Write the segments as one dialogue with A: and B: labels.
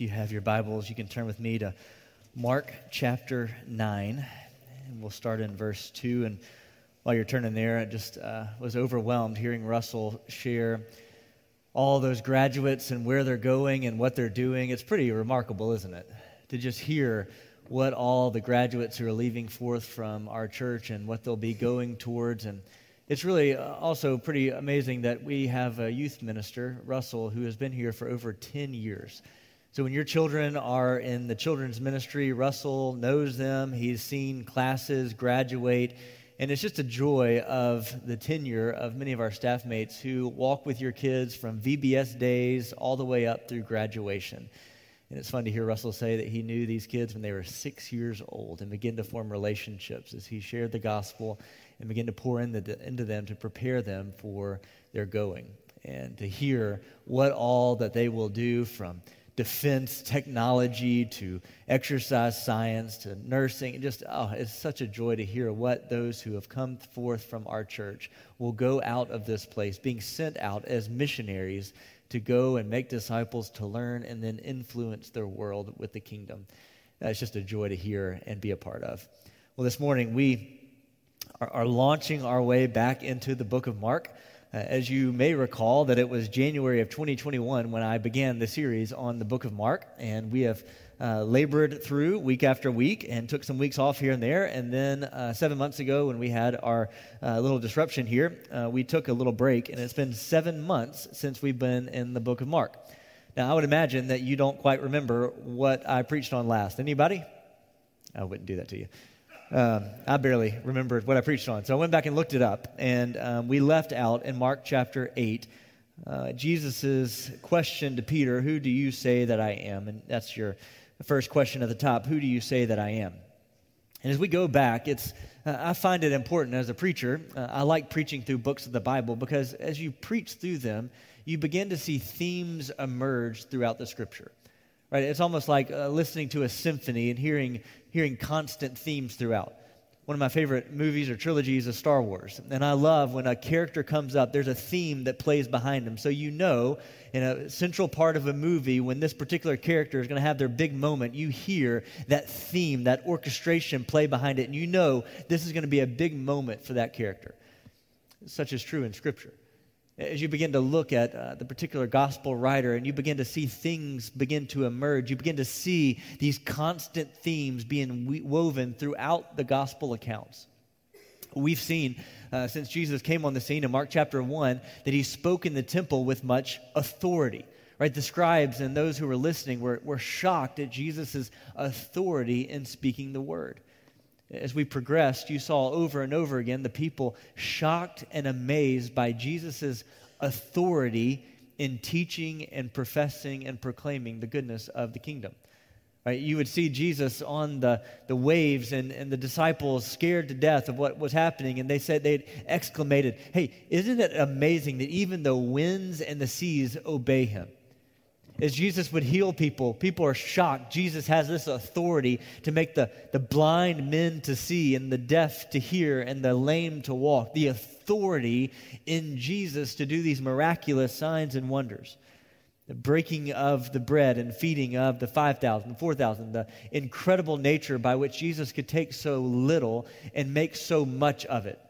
A: If you have your Bibles, you can turn with me to Mark chapter 9, and we'll start in verse 2. And while you're turning there, I just uh, was overwhelmed hearing Russell share all those graduates and where they're going and what they're doing. It's pretty remarkable, isn't it? To just hear what all the graduates who are leaving forth from our church and what they'll be going towards. And it's really uh, also pretty amazing that we have a youth minister, Russell, who has been here for over 10 years. So when your children are in the children's ministry, Russell knows them. He's seen classes graduate. And it's just a joy of the tenure of many of our staff mates who walk with your kids from VBS days all the way up through graduation. And it's fun to hear Russell say that he knew these kids when they were six years old and begin to form relationships as he shared the gospel and begin to pour in the, into them to prepare them for their going. And to hear what all that they will do from defense technology to exercise science to nursing. Just, oh, it's such a joy to hear what those who have come forth from our church will go out of this place, being sent out as missionaries to go and make disciples, to learn, and then influence their world with the kingdom. That's just a joy to hear and be a part of. Well, this morning we are, are launching our way back into the book of Mark. Uh, as you may recall, that it was January of 2021 when I began the series on the book of Mark, and we have uh, labored through week after week and took some weeks off here and there. And then uh, seven months ago, when we had our uh, little disruption here, uh, we took a little break, and it's been seven months since we've been in the book of Mark. Now, I would imagine that you don't quite remember what I preached on last. Anybody? I wouldn't do that to you. Um, I barely remembered what I preached on. So I went back and looked it up, and um, we left out in Mark chapter 8 uh, Jesus' question to Peter, Who do you say that I am? And that's your first question at the top Who do you say that I am? And as we go back, it's, uh, I find it important as a preacher. Uh, I like preaching through books of the Bible because as you preach through them, you begin to see themes emerge throughout the scripture. Right? It's almost like uh, listening to a symphony and hearing, hearing constant themes throughout. One of my favorite movies or trilogies is Star Wars. And I love when a character comes up, there's a theme that plays behind them. So you know, in a central part of a movie, when this particular character is going to have their big moment, you hear that theme, that orchestration play behind it. And you know this is going to be a big moment for that character. Such is true in Scripture as you begin to look at uh, the particular gospel writer and you begin to see things begin to emerge, you begin to see these constant themes being woven throughout the gospel accounts. We've seen uh, since Jesus came on the scene in Mark chapter 1 that he spoke in the temple with much authority. Right? The scribes and those who were listening were, were shocked at Jesus' authority in speaking the word as we progressed, you saw over and over again the people shocked and amazed by Jesus' authority in teaching and professing and proclaiming the goodness of the kingdom. Right? You would see Jesus on the, the waves and, and the disciples scared to death of what was happening, and they said, they'd exclamated, Hey, isn't it amazing that even the winds and the seas obey him? As Jesus would heal people, people are shocked. Jesus has this authority to make the, the blind men to see and the deaf to hear and the lame to walk. The authority in Jesus to do these miraculous signs and wonders. The breaking of the bread and feeding of the 5,000, 4,000, the incredible nature by which Jesus could take so little and make so much of it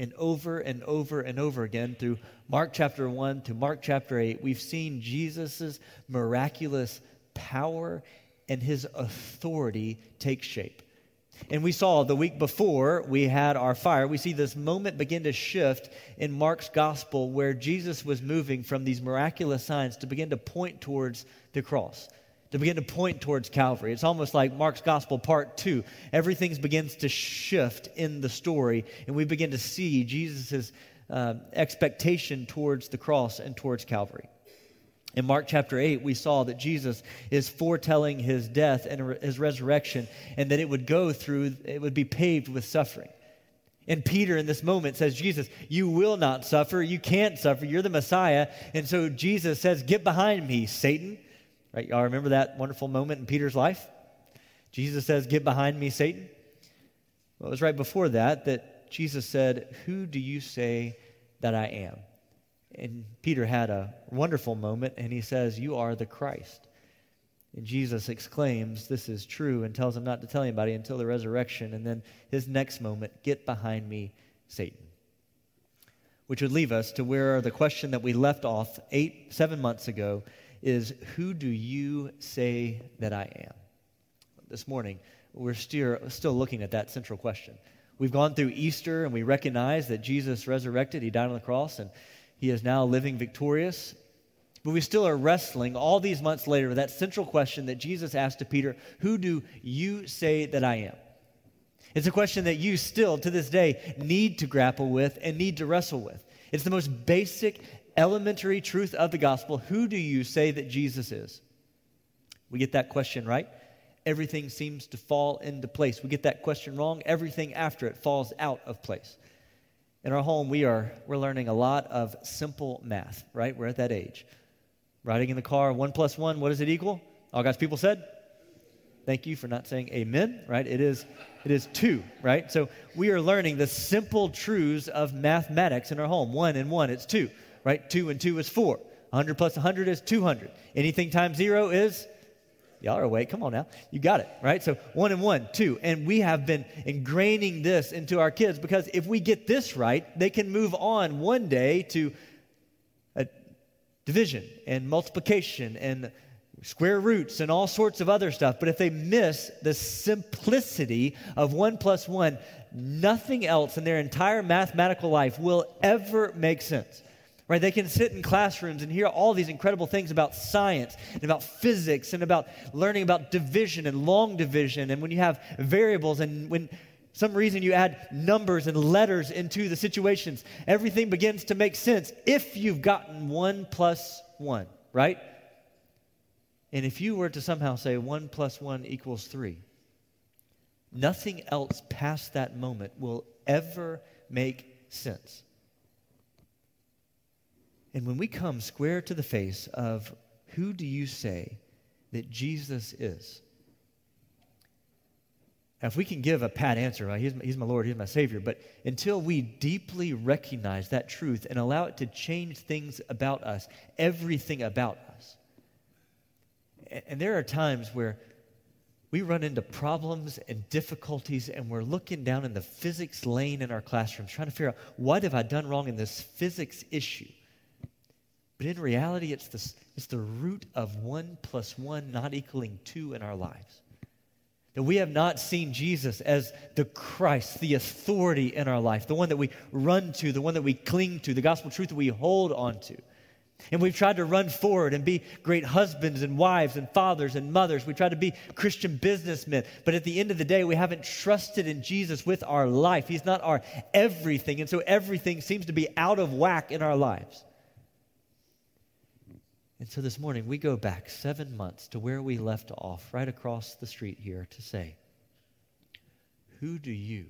A: and over and over and over again through Mark chapter 1 to Mark chapter 8, we've seen Jesus' miraculous power and his authority take shape. And we saw the week before we had our fire, we see this moment begin to shift in Mark's gospel where Jesus was moving from these miraculous signs to begin to point towards the cross to begin to point towards Calvary. It's almost like Mark's Gospel Part 2. Everything begins to shift in the story, and we begin to see Jesus' uh, expectation towards the cross and towards Calvary. In Mark chapter 8, we saw that Jesus is foretelling his death and his resurrection, and that it would go through, it would be paved with suffering. And Peter, in this moment, says, Jesus, you will not suffer. You can't suffer. You're the Messiah. And so Jesus says, Get behind me, Satan. Right? Y'all remember that wonderful moment in Peter's life? Jesus says, Get behind me, Satan. Well, it was right before that that Jesus said, Who do you say that I am? And Peter had a wonderful moment and he says, You are the Christ. And Jesus exclaims, This is true, and tells him not to tell anybody until the resurrection. And then his next moment, Get behind me, Satan. Which would leave us to where the question that we left off eight, seven months ago is Who do you say that I am? This morning, we're still, still looking at that central question. We've gone through Easter and we recognize that Jesus resurrected, he died on the cross, and he is now living victorious but we still are wrestling all these months later with that central question that Jesus asked to Peter Who do you say that I am? It's a question that you still, to this day, need to grapple with and need to wrestle with. It's the most basic, elementary truth of the gospel. Who do you say that Jesus is? We get that question right. Everything seems to fall into place. We get that question wrong. Everything after it falls out of place. In our home, we are we're learning a lot of simple math, right? We're at that age. Riding in the car, one plus one, what does it equal? All God's people said? Thank you for not saying amen, right? It is, it is two, right? So we are learning the simple truths of mathematics in our home. One and one, it's two, right? Two and two is four. 100 plus 100 is 200. Anything times zero is, y'all are awake, come on now. You got it, right? So one and one, two. And we have been ingraining this into our kids because if we get this right, they can move on one day to division and multiplication and square roots and all sorts of other stuff. But if they miss the simplicity of one plus one, nothing else in their entire mathematical life will ever make sense. Right? They can sit in classrooms and hear all these incredible things about science and about physics and about learning about division and long division. And when you have variables and when some reason you add numbers and letters into the situations, everything begins to make sense if you've gotten one plus one, right? And if you were to somehow say one plus one equals three, nothing else past that moment will ever make sense. And when we come square to the face of who do you say that Jesus is? Now, if we can give a pat answer, right, he's, he's my Lord, He's my Savior, but until we deeply recognize that truth and allow it to change things about us, everything about us. And, and there are times where we run into problems and difficulties and we're looking down in the physics lane in our classrooms trying to figure out what have I done wrong in this physics issue. But in reality, it's, the it's the root of one plus one not equaling two in our lives. That we have not seen Jesus as the Christ, the authority in our life, the one that we run to, the one that we cling to, the gospel truth that we hold on to. And we've tried to run forward and be great husbands and wives and fathers and mothers. We try to be Christian businessmen. But at the end of the day, we haven't trusted in Jesus with our life. He's not our everything. And so everything seems to be out of whack in our lives. And so this morning, we go back seven months to where we left off, right across the street here, to say, Who do you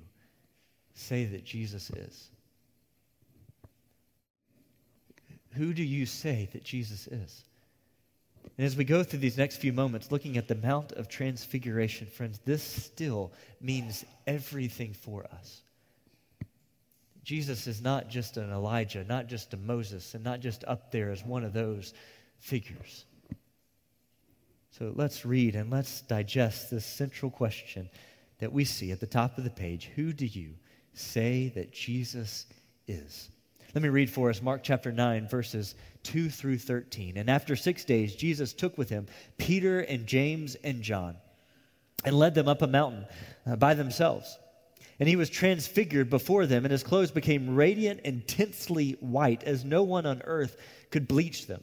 A: say that Jesus is? Who do you say that Jesus is? And as we go through these next few moments, looking at the Mount of Transfiguration, friends, this still means everything for us. Jesus is not just an Elijah, not just a Moses, and not just up there as one of those figures. So let's read and let's digest this central question that we see at the top of the page Who do you say that Jesus is? Let me read for us Mark chapter 9, verses 2 through 13. And after six days, Jesus took with him Peter and James and John and led them up a mountain uh, by themselves. And he was transfigured before them, and his clothes became radiant, intensely white, as no one on earth could bleach them.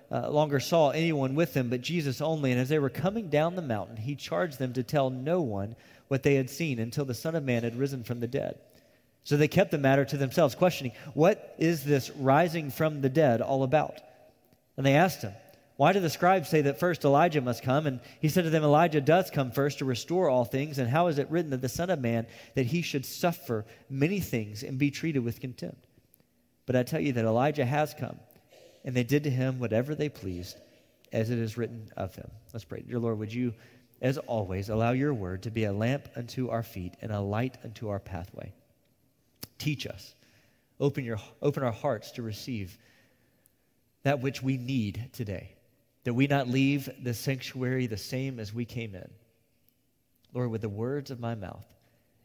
A: uh, longer saw anyone with them but Jesus only. And as they were coming down the mountain, he charged them to tell no one what they had seen until the Son of Man had risen from the dead. So they kept the matter to themselves, questioning, What is this rising from the dead all about? And they asked him, Why do the scribes say that first Elijah must come? And he said to them, Elijah does come first to restore all things. And how is it written that the Son of Man, that he should suffer many things and be treated with contempt? But I tell you that Elijah has come, and they did to him whatever they pleased, as it is written of him. Let's pray. Dear Lord, would you, as always, allow your word to be a lamp unto our feet and a light unto our pathway? Teach us. Open, your, open our hearts to receive that which we need today that we not leave the sanctuary the same as we came in. Lord, with the words of my mouth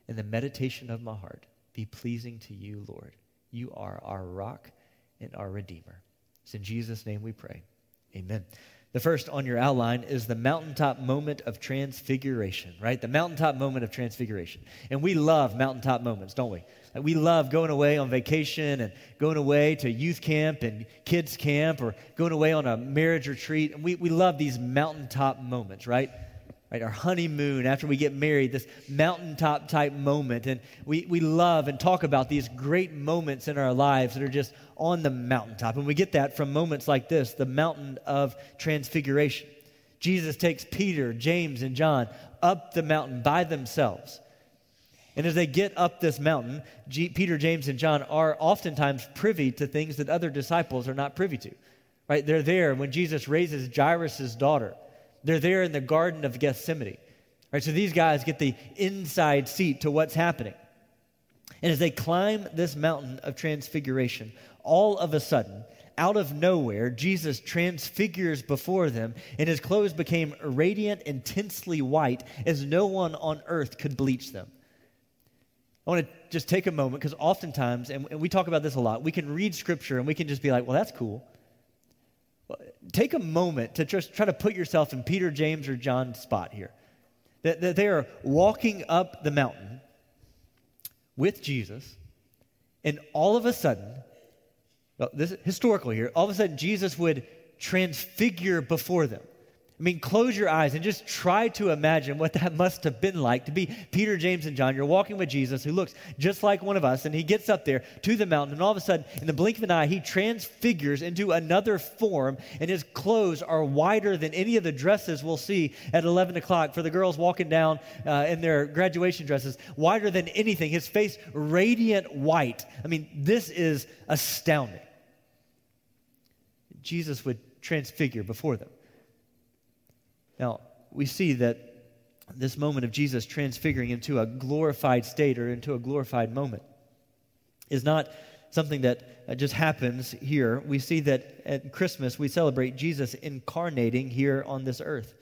A: and the meditation of my heart be pleasing to you, Lord. You are our rock and our redeemer. It's in Jesus' name we pray. Amen. The first on your outline is the mountaintop moment of transfiguration, right? The mountaintop moment of transfiguration. And we love mountaintop moments, don't we? we love going away on vacation and going away to youth camp and kids camp or going away on a marriage retreat. And we, we love these mountaintop moments, right? Right, our honeymoon after we get married, this mountaintop type moment. And we, we love and talk about these great moments in our lives that are just on the mountaintop. And we get that from moments like this the mountain of transfiguration. Jesus takes Peter, James, and John up the mountain by themselves. And as they get up this mountain, G- Peter, James, and John are oftentimes privy to things that other disciples are not privy to. Right? They're there when Jesus raises Jairus' daughter. They're there in the Garden of Gethsemane. Right? So these guys get the inside seat to what's happening. And as they climb this mountain of transfiguration, all of a sudden, out of nowhere, Jesus transfigures before them, and his clothes became radiant, intensely white, as no one on earth could bleach them. I want to just take a moment because oftentimes, and, we talk about this a lot, we can read scripture and we can just be like, well, that's cool. Take a moment to just try to put yourself in Peter, James, or John's spot here. That, that they are walking up the mountain with Jesus, and all of a sudden, this is historical here, all of a sudden Jesus would transfigure before them. I mean, close your eyes and just try to imagine what that must have been like to be Peter, James, and John. You're walking with Jesus, who looks just like one of us, and he gets up there to the mountain, and all of a sudden, in the blink of an eye, he transfigures into another form, and his clothes are wider than any of the dresses we'll see at 11 o'clock for the girls walking down uh, in their graduation dresses, wider than anything. His face radiant white. I mean, this is astounding. Jesus would transfigure before them. Now, we see that this moment of Jesus transfiguring into a glorified state or into a glorified moment is not something that uh, just happens here. We see that at Christmas we celebrate Jesus incarnating here on this earth.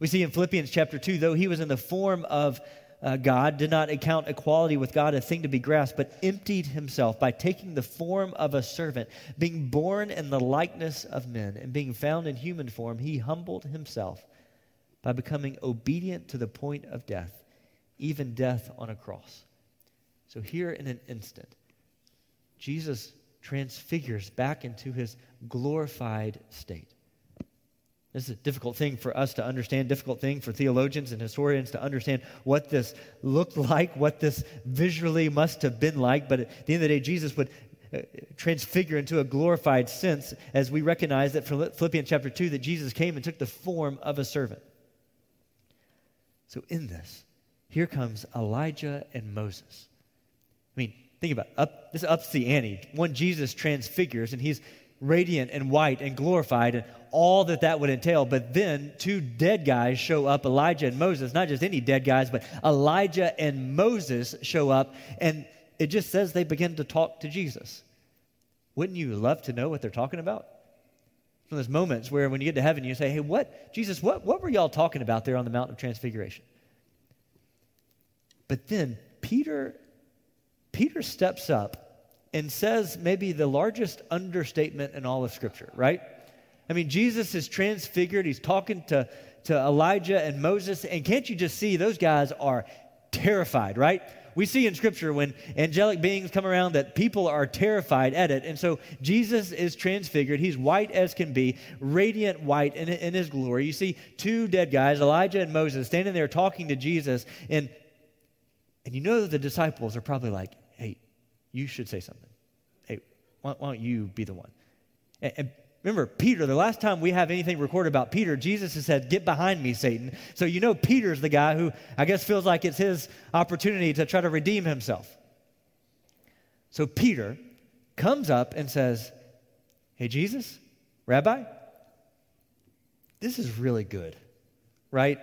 A: We see in Philippians chapter 2, though he was in the form of uh, God, did not account equality with God a thing to be grasped, but emptied himself by taking the form of a servant, being born in the likeness of men, and being found in human form, he humbled himself by becoming obedient to the point of death, even death on a cross. So, here in an instant, Jesus transfigures back into his glorified state. This is a difficult thing for us to understand, difficult thing for theologians and historians to understand what this looked like, what this visually must have been like. But at the end of the day, Jesus would uh, transfigure into a glorified sense as we recognize that from Philippians chapter 2 that Jesus came and took the form of a servant. So, in this, here comes Elijah and Moses. I mean, think about it. Up, this ups the ante. One Jesus transfigures, and he's radiant and white and glorified, and all that that would entail. But then two dead guys show up, Elijah and Moses. Not just any dead guys, but Elijah and Moses show up, and it just says they begin to talk to Jesus. Wouldn't you love to know what they're talking about? One of those moments where when you get to heaven, you say, Hey, what, Jesus, what, what were y'all talking about there on the Mountain of Transfiguration? But then Peter, Peter steps up and says maybe the largest understatement in all of Scripture, right? I mean, Jesus is transfigured. He's talking to, to Elijah and Moses. And can't you just see those guys are terrified, right? we see in Scripture when angelic beings come around that people are terrified at it. And so Jesus is transfigured. He's white as can be, radiant white in, in his glory. You see two dead guys, Elijah and Moses, standing there talking to Jesus. And, and you know that the disciples are probably like, you should say something. Hey, why, why don't you be the one? And, and Remember, Peter, the last time we have anything recorded about Peter, Jesus has said, Get behind me, Satan. So you know Peter's the guy who I guess feels like it's his opportunity to try to redeem himself. So Peter comes up and says, Hey, Jesus, Rabbi, this is really good, right?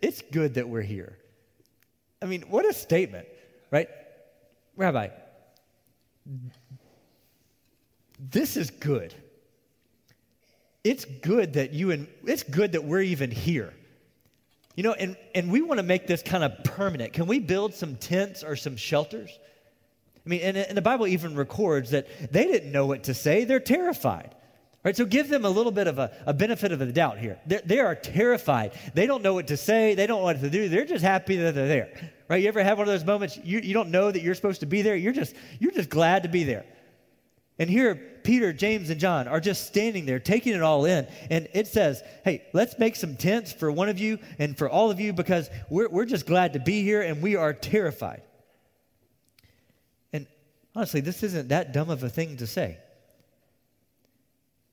A: It's good that we're here. I mean, what a statement, right? Rabbi, this is good. It's good that you and it's good that we're even here. You know, and, and we want to make this kind of permanent. Can we build some tents or some shelters? I mean, and, and the Bible even records that they didn't know what to say. They're terrified. Right, so give them a little bit of a, a benefit of the doubt here. They're, they are terrified. They don't know what to say. They don't know what to do. They're just happy that they're there. Right? You ever have one of those moments you, you don't know that you're supposed to be there? You're just, you're just glad to be there. And here, Peter, James, and John are just standing there taking it all in. And it says, hey, let's make some tents for one of you and for all of you because we're, we're just glad to be here and we are terrified. And honestly, this isn't that dumb of a thing to say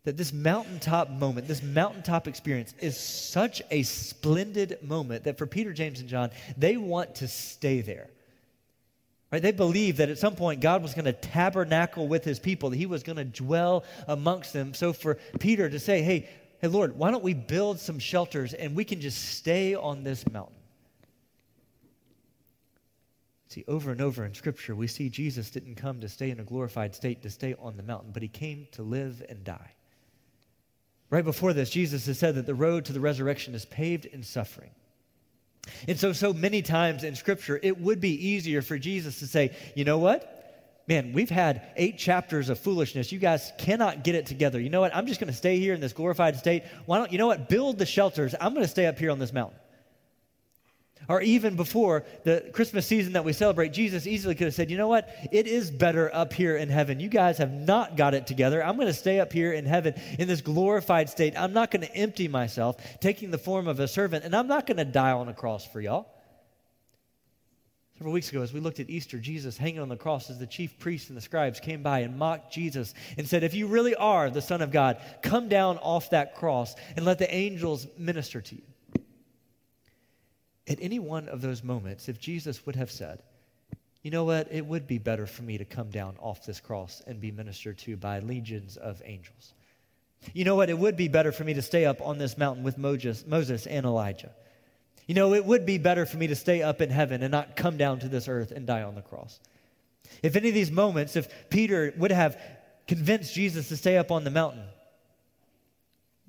A: that this mountaintop moment, this mountaintop experience is such a splendid moment that for Peter, James, and John, they want to stay there. Right? They believe that at some point God was going to tabernacle with his people, that he was going to dwell amongst them. So for Peter to say, hey, hey, Lord, why don't we build some shelters and we can just stay on this mountain? See, over and over in Scripture, we see Jesus didn't come to stay in a glorified state, to stay on the mountain, but he came to live and die. Right before this, Jesus has said that the road to the resurrection is paved in suffering. And so, so many times in Scripture, it would be easier for Jesus to say, you know what? Man, we've had eight chapters of foolishness. You guys cannot get it together. You know what? I'm just going to stay here in this glorified state. Why don't you know what? Build the shelters. I'm going to stay up here on this mountain. Or even before the Christmas season that we celebrate, Jesus easily could have said, You know what? It is better up here in heaven. You guys have not got it together. I'm going to stay up here in heaven in this glorified state. I'm not going to empty myself, taking the form of a servant, and I'm not going to die on a cross for y'all. Several weeks ago, as we looked at Easter, Jesus hanging on the cross as the chief priests and the scribes came by and mocked Jesus and said, If you really are the Son of God, come down off that cross and let the angels minister to you. At any one of those moments, if Jesus would have said, you know what, it would be better for me to come down off this cross and be ministered to by legions of angels. You know what, it would be better for me to stay up on this mountain with Moses, and Elijah. You know, it would be better for me to stay up in heaven and not come down to this earth and die on the cross. If any of these moments, if Peter would have convinced Jesus to stay up on the mountain,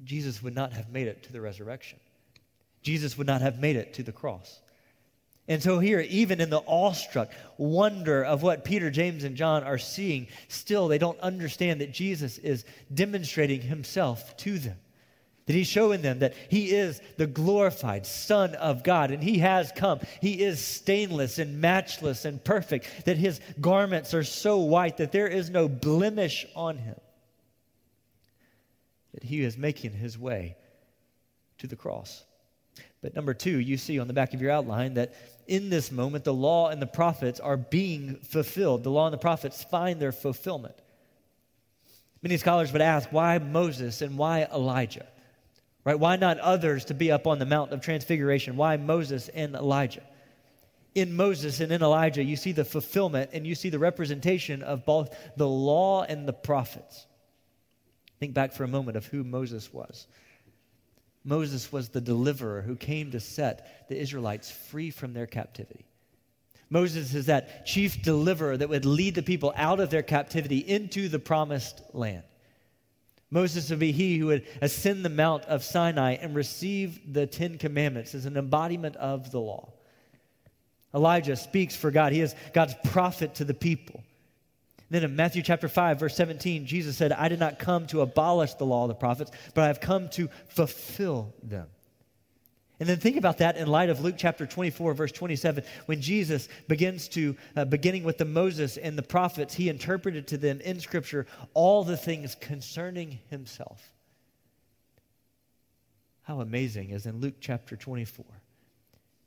A: Jesus would not have made it to the resurrection. Jesus would not have made it to the cross. And so, here, even in the awestruck wonder of what Peter, James, and John are seeing, still they don't understand that Jesus is demonstrating himself to them. That he's showing them that he is the glorified Son of God, and he has come. He is stainless and matchless and perfect, that his garments are so white that there is no blemish on him. That he is making his way to the cross. But number two, you see on the back of your outline that in this moment, the law and the prophets are being fulfilled. The law and the prophets find their fulfillment. Many scholars would ask, why Moses and why Elijah? Right? Why not others to be up on the Mount of Transfiguration? Why Moses and Elijah? In Moses and in Elijah, you see the fulfillment and you see the representation of both the law and the prophets. Think back for a moment of who Moses was. Moses was the deliverer who came to set the Israelites free from their captivity. Moses is that chief deliverer that would lead the people out of their captivity into the promised land. Moses would be he who would ascend the Mount of Sinai and receive the Ten Commandments as an embodiment of the law. Elijah speaks for God. He is God's prophet to the people. Then in Matthew chapter 5, verse 17, Jesus said, I did not come to abolish the law of the prophets, but I have come to fulfill them. And then think about that in light of Luke chapter 24, verse 27, when Jesus begins to, uh, beginning with the Moses and the prophets, he interpreted to them in Scripture all the things concerning himself. How amazing is in Luke chapter 24.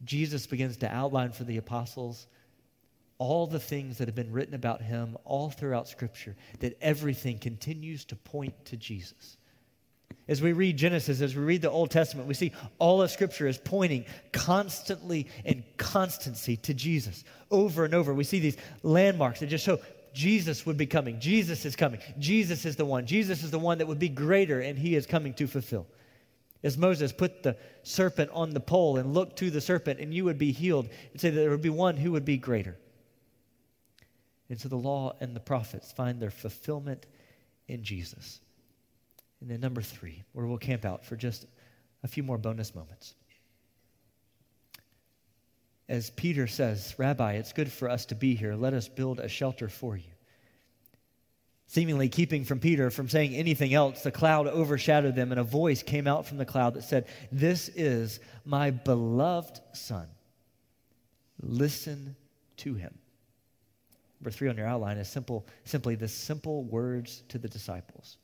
A: Jesus begins to outline for the apostles all the things that have been written about him all throughout Scripture, that everything continues to point to Jesus. As we read Genesis, as we read the Old Testament, we see all of Scripture is pointing constantly and constancy to Jesus over and over. We see these landmarks that just show Jesus would be coming. Jesus is coming. Jesus is the one. Jesus is the one that would be greater, and he is coming to fulfill. As Moses put the serpent on the pole and looked to the serpent, and you would be healed, and say that there would be one who would be greater. And so the law and the prophets find their fulfillment in Jesus. And then, number three, where we'll camp out for just a few more bonus moments. As Peter says, Rabbi, it's good for us to be here. Let us build a shelter for you. Seemingly keeping from Peter from saying anything else, the cloud overshadowed them, and a voice came out from the cloud that said, This is my beloved Son. Listen to him. Number three on your outline is simple, simply the simple words to the disciples.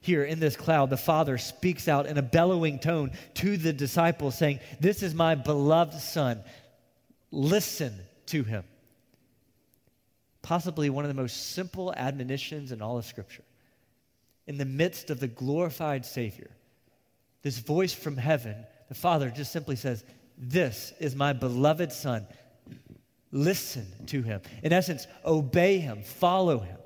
A: Here in this cloud, the Father speaks out in a bellowing tone to the disciples, saying, This is my beloved Son. Listen to him possibly one of the most simple admonitions in all of Scripture. In the midst of the glorified Savior, this voice from heaven, the Father just simply says, This is my beloved Son. Listen to him. In essence, obey him, follow him.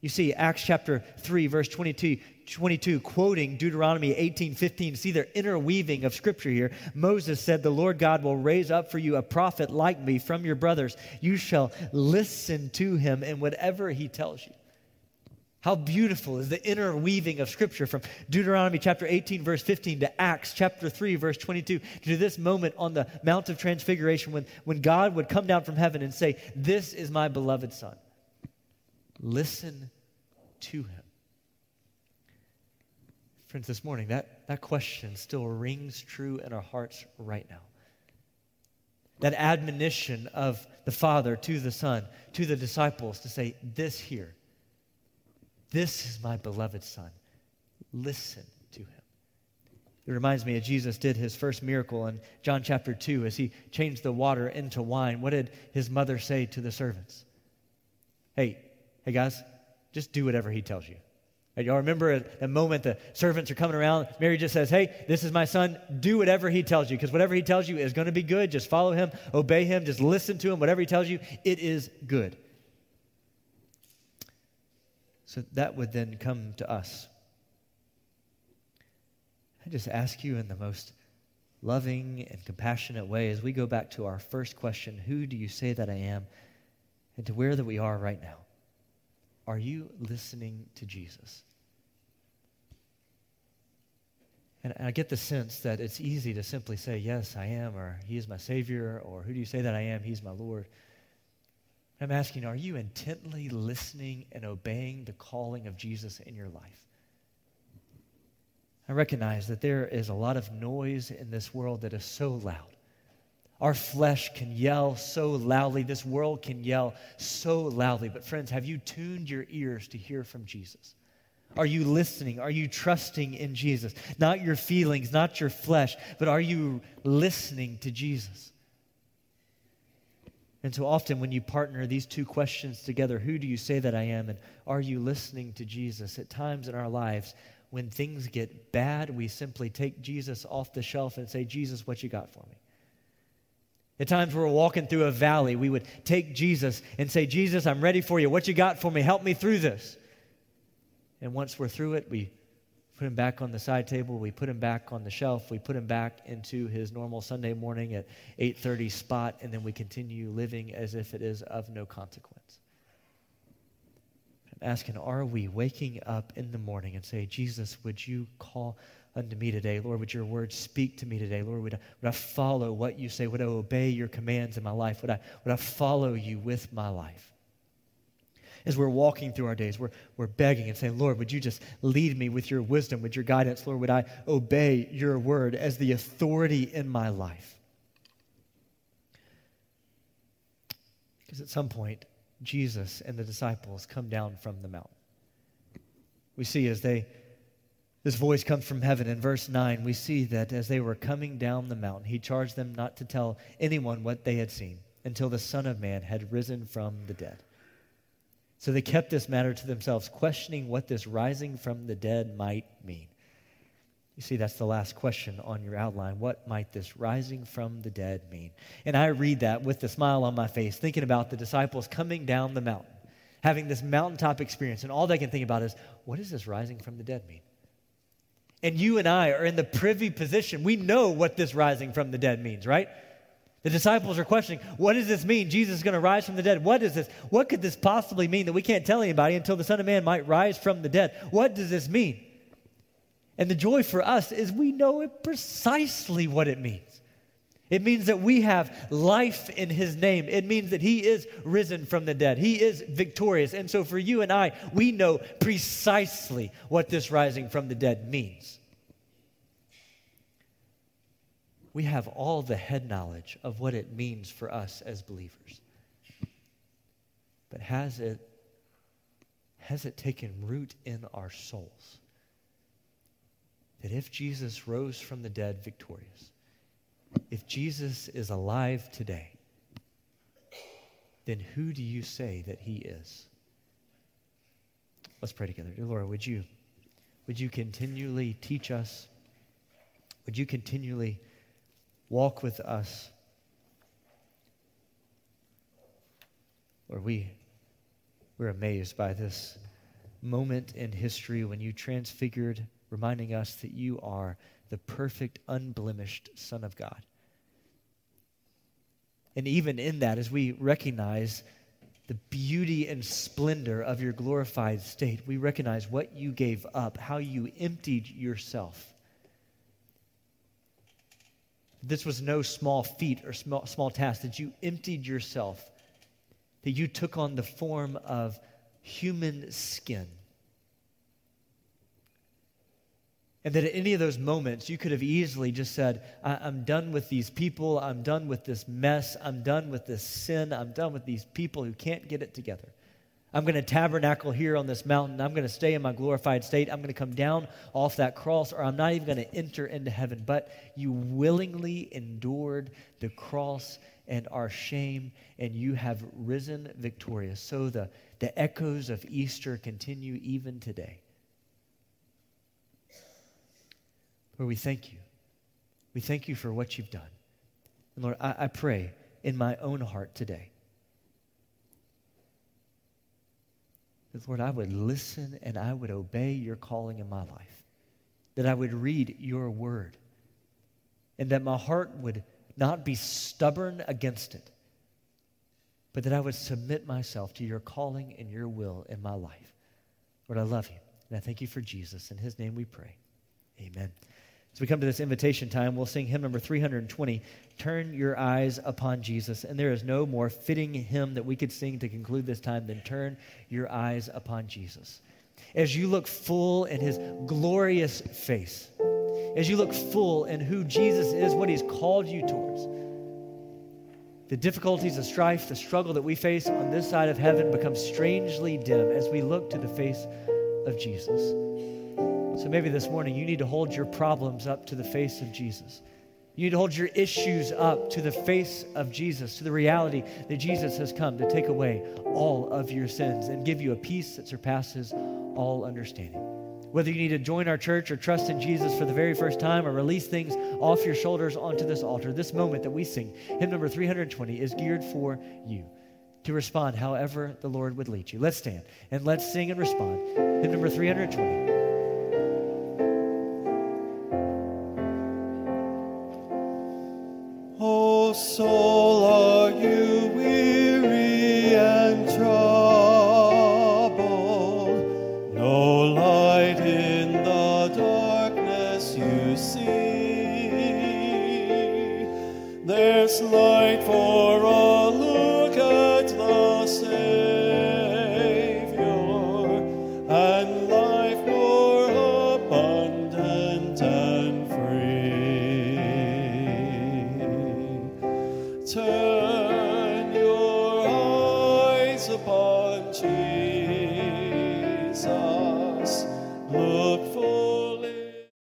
A: You see, Acts chapter 3, verse 22, 22 quoting Deuteronomy 18 15. See their interweaving of scripture here. Moses said, The Lord God will raise up for you a prophet like me from your brothers. You shall listen to him in whatever he tells you. How beautiful is the interweaving of Scripture from Deuteronomy chapter 18, verse 15 to Acts chapter 3, verse 22 to this moment on the Mount of Transfiguration when, when God would come down from heaven and say, This is my beloved Son. Listen to him. Friends, this morning, that, that question still rings true in our hearts right now. That admonition of the Father to the Son, to the disciples to say, This here, this is my beloved Son. Listen to him. It reminds me of Jesus did his first miracle in John chapter 2 as he changed the water into wine. What did his mother say to the servants? Hey, Hey, guys, just do whatever he tells you. And y'all remember a, moment the servants are coming around. Mary just says, Hey, this is my son. Do whatever he tells you, because whatever he tells you is going to be good. Just follow him, obey him, just listen to him. Whatever he tells you, it is good. So that would then come to us. I just ask you in the most loving and compassionate way as we go back to our first question Who do you say that I am? and to where that we are right now. Are you listening to Jesus? And I get the sense that it's easy to simply say, Yes, I am, or He is my Savior, or who do you say that I am? He's my Lord. I'm asking, are you intently listening and obeying the calling of Jesus in your life? I recognize that there is a lot of noise in this world that is so loud. Our flesh can yell so loudly. This world can yell so loudly. But, friends, have you tuned your ears to hear from Jesus? Are you listening? Are you trusting in Jesus? Not your feelings, not your flesh, but are you listening to Jesus? And so often, when you partner these two questions together, who do you say that I am? And are you listening to Jesus? At times in our lives, when things get bad, we simply take Jesus off the shelf and say, Jesus, what you got for me? At times we're walking through a valley, we would take Jesus and say, Jesus, I'm ready for you. What you got for me? Help me through this. And once we're through it, we put him back on the side table, we put him back on the shelf, we put him back into his normal Sunday morning at 8:30 spot, and then we continue living as if it is of no consequence. I'm asking, are we waking up in the morning and say, Jesus, would you call unto me today. Lord, would your word speak to me today? Lord, would I, would I follow what you say? Would I obey your commands in my life? Would I, would I follow you with my life? As we're walking through our days, we're, we're begging and saying, Lord, would you just lead me with your wisdom, with your guidance? Lord, would I obey your word as the authority in my life? Because at some point, Jesus and the disciples come down from the mountain. We see as they this voice comes from heaven. In verse 9, we see that as they were coming down the mountain, he charged them not to tell anyone what they had seen. until the Son of Man had risen from the dead. So they kept this matter to themselves, questioning what this rising from the dead might mean. You see, that's the last question on your outline. What might this rising from the dead mean? And I read that with a smile on my face, thinking about the disciples coming down the mountain, having this mountaintop experience. And all they can think about is, what does this rising from the dead mean? And you and I are in the privy position. We know what this rising from the dead means, right? The disciples are questioning, what does this mean? Jesus is going to rise from the dead. What is this? What could this possibly mean that we can't tell anybody until the Son of Man might rise from the dead? What does this mean? And the joy for us is we know precisely what it means. It means that we have life in his name. It means that he is risen from the dead. He is victorious. And so for you and I, we know precisely what this rising from the dead means. We have all the head knowledge of what it means for us as believers. But has it has it taken root in our souls? that if Jesus rose from the dead victorious, if Jesus is alive today, then who do you say that he is? Let's pray together. Dear Lord, would you, would you continually teach us? Would you continually walk with us? Lord, we, we're amazed by this moment in history when you transfigured reminding us that you are the perfect, unblemished Son of God. And even in that, as we recognize the beauty and splendor of your glorified state, we recognize what you gave up, how you emptied yourself. This was no small feat or small, small task, that you emptied yourself, that you took on the form of human skin And that at any of those moments, you could have easily just said, I'm done with these people. I'm done with this mess. I'm done with this sin. I'm done with these people who can't get it together. I'm going to tabernacle here on this mountain. I'm going to stay in my glorified state. I'm going to come down off that cross, or I'm not even going to enter into heaven. But you willingly endured the cross and our shame, and you have risen victorious. So the, the echoes of Easter continue even today. Lord, we thank you. We thank you for what you've done. And Lord, I, I pray in my own heart today that, Lord, I would listen and I would obey your calling in my life, that I would read your word, and that my heart would not be stubborn against it, but that I would submit myself to your calling and your will in my life. Lord, I love you, and I thank you for Jesus. In his name we pray. Amen. As we come to this invitation time, we'll sing hymn number 320, Turn Your Eyes Upon Jesus. And there is no more fitting hymn that we could sing to conclude this time than Turn Your Eyes Upon Jesus. As you look full in his glorious face, as you look full in who Jesus is, what he's called you towards, the difficulties, the strife, the struggle that we face on this side of heaven become strangely dim as we look to the face of Jesus. So maybe this morning you need to hold your problems up to the face of Jesus. You need to hold your issues up to the face of Jesus, to the reality that Jesus has come to take away all of your sins and give you a peace that surpasses all understanding. Whether you need to join our church or trust in Jesus for the very first time or release things off your shoulders onto this altar, this moment that we sing, hymn number 320, is geared for you to respond however the Lord would lead you. Let's stand and let's sing and respond. Hymn number 320.